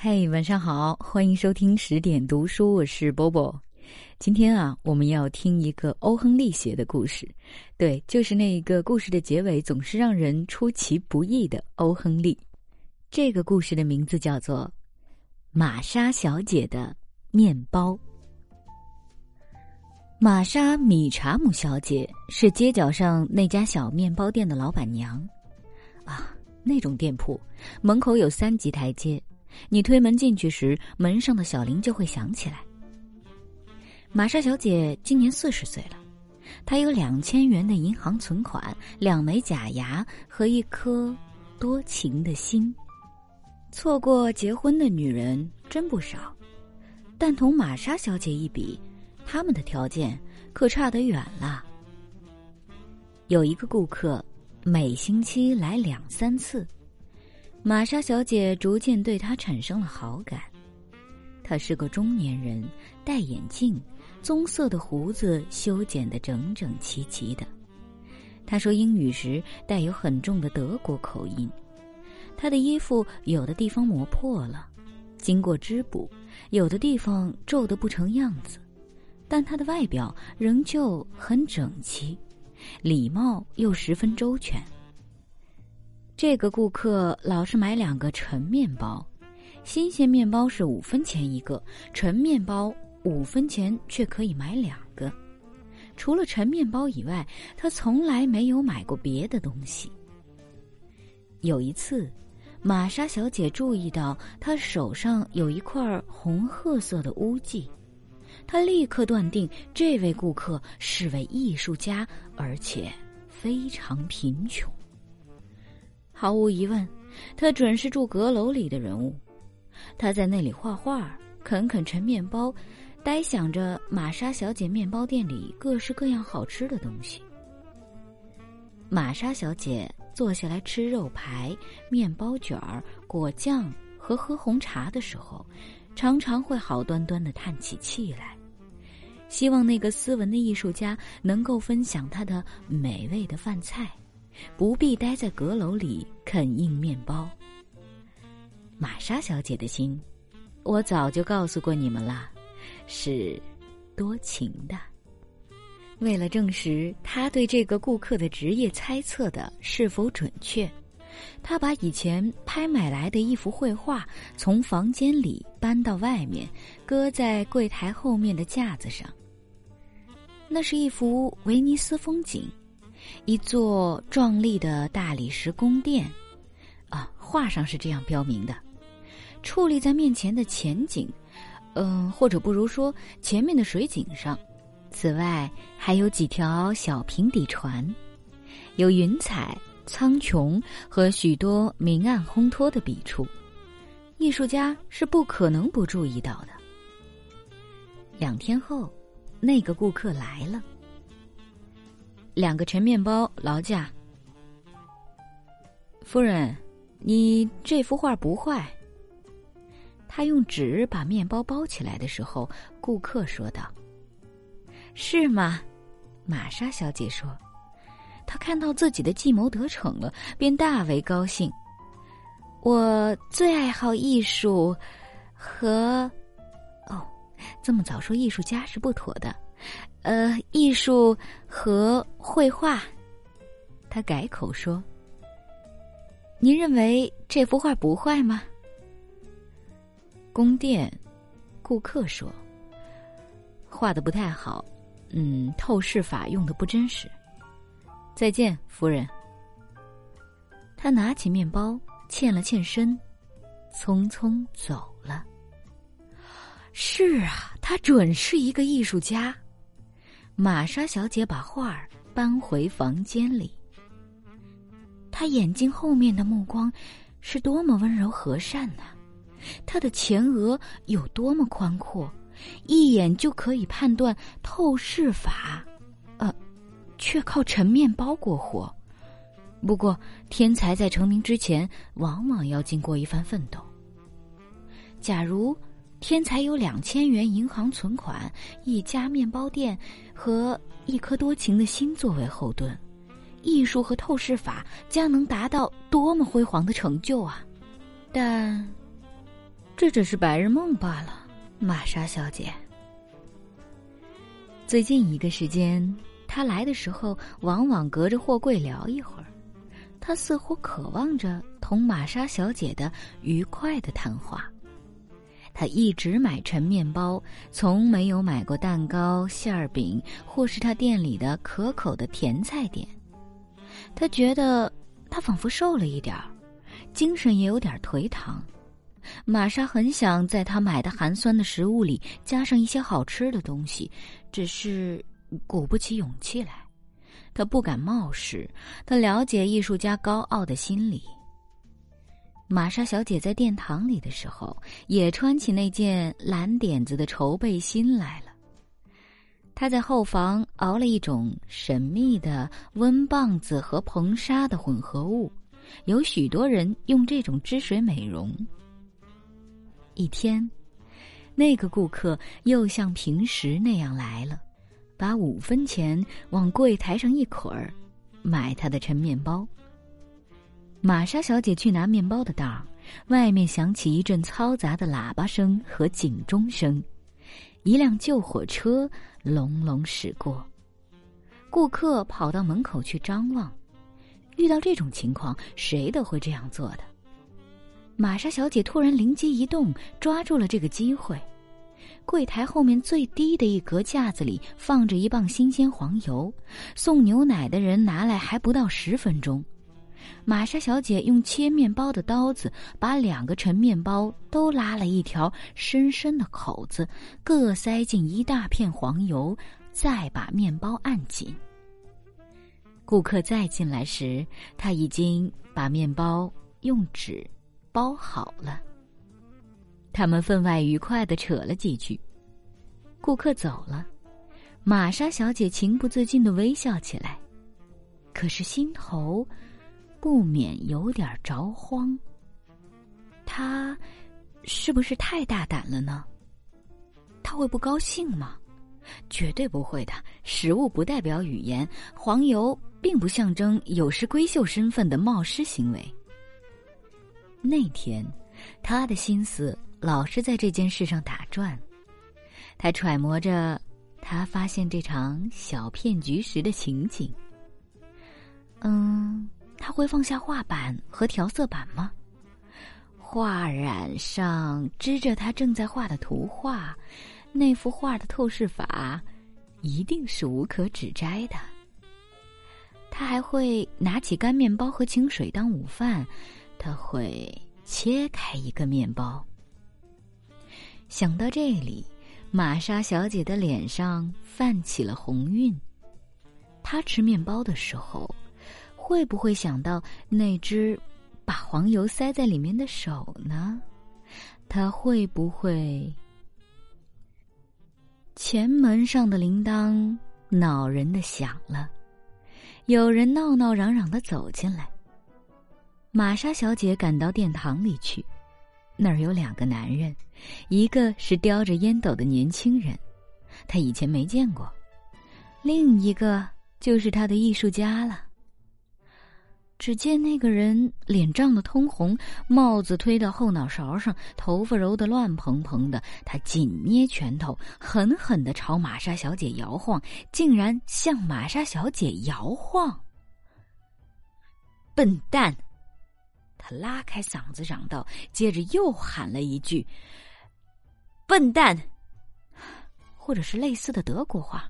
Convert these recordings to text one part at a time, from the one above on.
嘿，晚上好，欢迎收听十点读书，我是波波。今天啊，我们要听一个欧亨利写的故事，对，就是那一个故事的结尾总是让人出其不意的欧亨利。这个故事的名字叫做《玛莎小姐的面包》。玛莎·米查姆小姐是街角上那家小面包店的老板娘，啊，那种店铺门口有三级台阶。你推门进去时，门上的小铃就会响起来。玛莎小姐今年四十岁了，她有两千元的银行存款、两枚假牙和一颗多情的心。错过结婚的女人真不少，但同玛莎小姐一比，他们的条件可差得远了。有一个顾客，每星期来两三次。玛莎小姐逐渐对他产生了好感。他是个中年人，戴眼镜，棕色的胡子修剪得整整齐齐的。他说英语时带有很重的德国口音。他的衣服有的地方磨破了，经过织补；有的地方皱得不成样子，但他的外表仍旧很整齐，礼貌又十分周全。这个顾客老是买两个陈面包，新鲜面包是五分钱一个，陈面包五分钱却可以买两个。除了陈面包以外，他从来没有买过别的东西。有一次，玛莎小姐注意到他手上有一块红褐色的污迹，她立刻断定这位顾客是位艺术家，而且非常贫穷。毫无疑问，他准是住阁楼里的人物。他在那里画画，啃啃陈面包，呆想着玛莎小姐面包店里各式各样好吃的东西。玛莎小姐坐下来吃肉排、面包卷儿、果酱和喝红茶的时候，常常会好端端的叹起气来，希望那个斯文的艺术家能够分享他的美味的饭菜。不必待在阁楼里啃硬面包。玛莎小姐的心，我早就告诉过你们了，是多情的。为了证实他对这个顾客的职业猜测的是否准确，他把以前拍买来的一幅绘画从房间里搬到外面，搁在柜台后面的架子上。那是一幅威尼斯风景。一座壮丽的大理石宫殿，啊，画上是这样标明的。矗立在面前的前景，嗯，或者不如说前面的水景上。此外，还有几条小平底船，有云彩、苍穹和许多明暗烘托的笔触。艺术家是不可能不注意到的。两天后，那个顾客来了。两个陈面包劳驾。夫人，你这幅画不坏。他用纸把面包包起来的时候，顾客说道：“是吗？”玛莎小姐说：“她看到自己的计谋得逞了，便大为高兴。我最爱好艺术和……哦，这么早说艺术家是不妥的。”呃，艺术和绘画，他改口说：“您认为这幅画不坏吗？”宫殿，顾客说：“画的不太好，嗯，透视法用的不真实。”再见，夫人。他拿起面包，欠了欠身，匆匆走了。是啊，他准是一个艺术家。玛莎小姐把画儿搬回房间里。她眼睛后面的目光是多么温柔和善呐！她的前额有多么宽阔，一眼就可以判断透视法。呃，却靠陈面包过活。不过，天才在成名之前，往往要经过一番奋斗。假如。天才有两千元银行存款，一家面包店和一颗多情的心作为后盾，艺术和透视法将能达到多么辉煌的成就啊！但这只是白日梦罢了，玛莎小姐。最近一个时间，他来的时候，往往隔着货柜聊一会儿。他似乎渴望着同玛莎小姐的愉快的谈话。他一直买陈面包，从没有买过蛋糕、馅儿饼，或是他店里的可口的甜菜点。他觉得他仿佛瘦了一点儿，精神也有点颓唐。玛莎很想在他买的寒酸的食物里加上一些好吃的东西，只是鼓不起勇气来。他不敢冒失，他了解艺术家高傲的心理。玛莎小姐在殿堂里的时候，也穿起那件蓝点子的绸背心来了。她在后房熬了一种神秘的温棒子和硼砂的混合物，有许多人用这种汁水美容。一天，那个顾客又像平时那样来了，把五分钱往柜台上一捆儿，买他的陈面包。玛莎小姐去拿面包的当外面响起一阵嘈杂的喇叭声和警钟声，一辆救火车隆隆驶过。顾客跑到门口去张望，遇到这种情况，谁都会这样做的。玛莎小姐突然灵机一动，抓住了这个机会。柜台后面最低的一格架子里放着一磅新鲜黄油，送牛奶的人拿来还不到十分钟。玛莎小姐用切面包的刀子把两个陈面包都拉了一条深深的口子，各塞进一大片黄油，再把面包按紧。顾客再进来时，他已经把面包用纸。包好了。他们分外愉快的扯了几句。顾客走了，玛莎小姐情不自禁的微笑起来，可是心头不免有点着慌。他是不是太大胆了呢？他会不高兴吗？绝对不会的。食物不代表语言，黄油并不象征有失闺秀身份的冒失行为。那天，他的心思老是在这件事上打转。他揣摩着他发现这场小骗局时的情景。嗯，他会放下画板和调色板吗？画染上支着他正在画的图画，那幅画的透视法一定是无可指摘的。他还会拿起干面包和清水当午饭。他会切开一个面包。想到这里，玛莎小姐的脸上泛起了红晕。她吃面包的时候，会不会想到那只把黄油塞在里面的手呢？他会不会……前门上的铃铛恼人的响了，有人闹闹嚷嚷的走进来。玛莎小姐赶到殿堂里去，那儿有两个男人，一个是叼着烟斗的年轻人，他以前没见过；另一个就是他的艺术家了。只见那个人脸涨得通红，帽子推到后脑勺上，头发揉得乱蓬蓬的，他紧捏拳头，狠狠的朝玛莎小姐摇晃，竟然向玛莎小姐摇晃。笨蛋！他拉开嗓子嚷道，接着又喊了一句：“笨蛋！”或者是类似的德国话。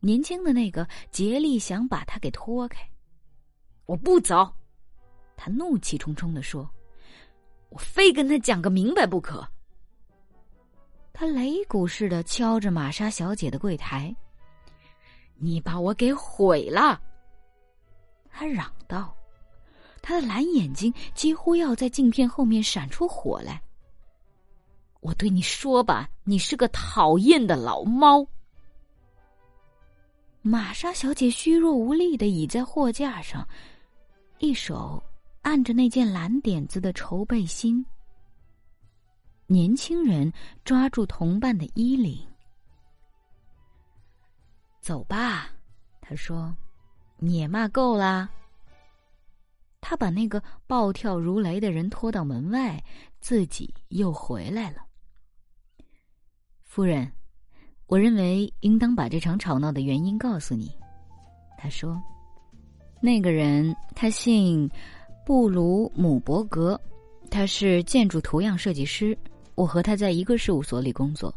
年轻的那个竭力想把他给拖开。我不走！他怒气冲冲的说：“我非跟他讲个明白不可。”他擂鼓似的敲着玛莎小姐的柜台：“你把我给毁了！”他嚷道。他的蓝眼睛几乎要在镜片后面闪出火来。我对你说吧，你是个讨厌的老猫。玛莎小姐虚弱无力的倚在货架上，一手按着那件蓝点子的绸背心。年轻人抓住同伴的衣领，走吧，他说：“你也骂够了。”他把那个暴跳如雷的人拖到门外，自己又回来了。夫人，我认为应当把这场吵闹的原因告诉你。他说：“那个人他姓布鲁姆伯格，他是建筑图样设计师。我和他在一个事务所里工作。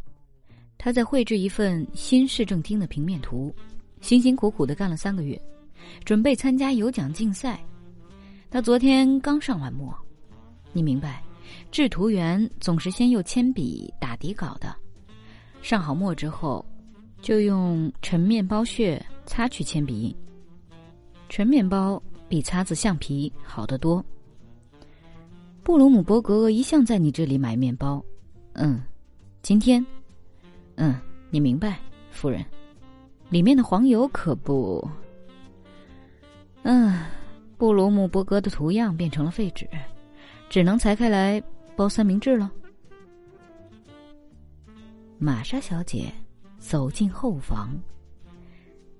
他在绘制一份新市政厅的平面图，辛辛苦苦的干了三个月，准备参加有奖竞赛。”他昨天刚上完墨，你明白，制图员总是先用铅笔打底稿的，上好墨之后，就用陈面包屑擦去铅笔印。纯面包比擦子橡皮好得多。布鲁姆伯格一向在你这里买面包，嗯，今天，嗯，你明白，夫人，里面的黄油可不，嗯。布鲁姆伯格的图样变成了废纸，只能裁开来包三明治了。玛莎小姐走进后房，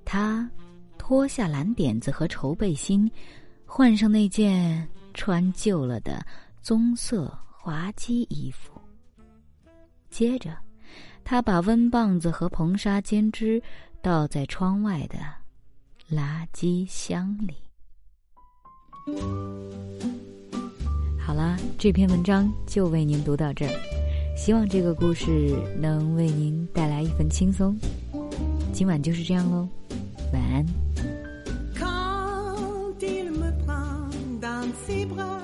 她脱下蓝点子和绸背心，换上那件穿旧了的棕色滑稽衣服。接着，他把温棒子和硼砂煎汁倒在窗外的垃圾箱里。好啦，这篇文章就为您读到这儿，希望这个故事能为您带来一份轻松。今晚就是这样喽，Quand il me prend dans ses bras,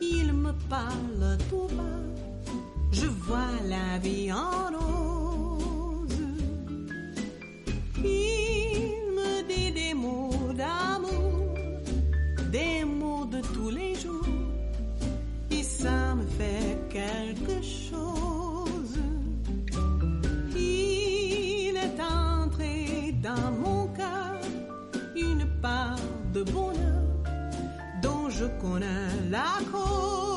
il me parle tout bas. Je vois la vie en rose. de bonheur dont je connais la cause.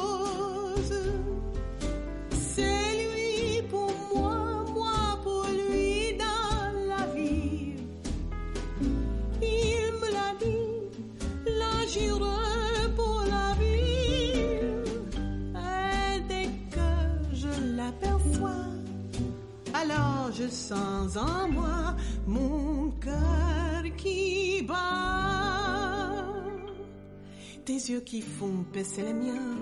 Alors je sens en moi mon cœur qui bat. Des yeux qui font baisser les miens,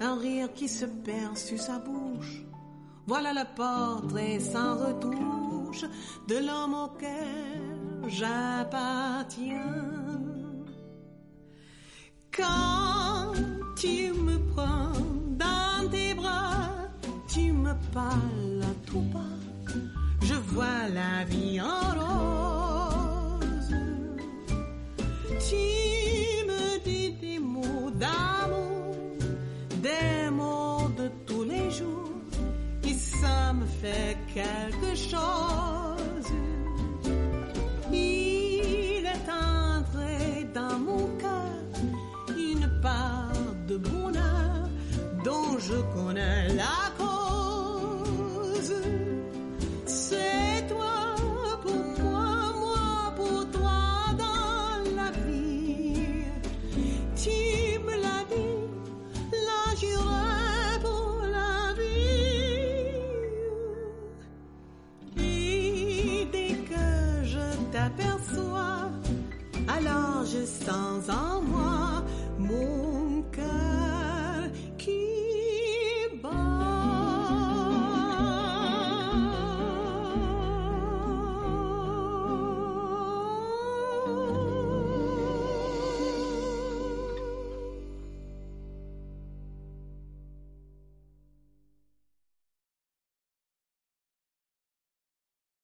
un rire qui se perd sur sa bouche. Voilà le portrait sans retouche de l'homme auquel j'appartiens. Quand tu me prends dans tes bras, tu me parles vie en rose. Tu d'amour, des mots de tous les jours, et ça me fait quelque chose. Il est entré dans mon cœur une part de bonheur dont je connais la cause. songe sans en moi.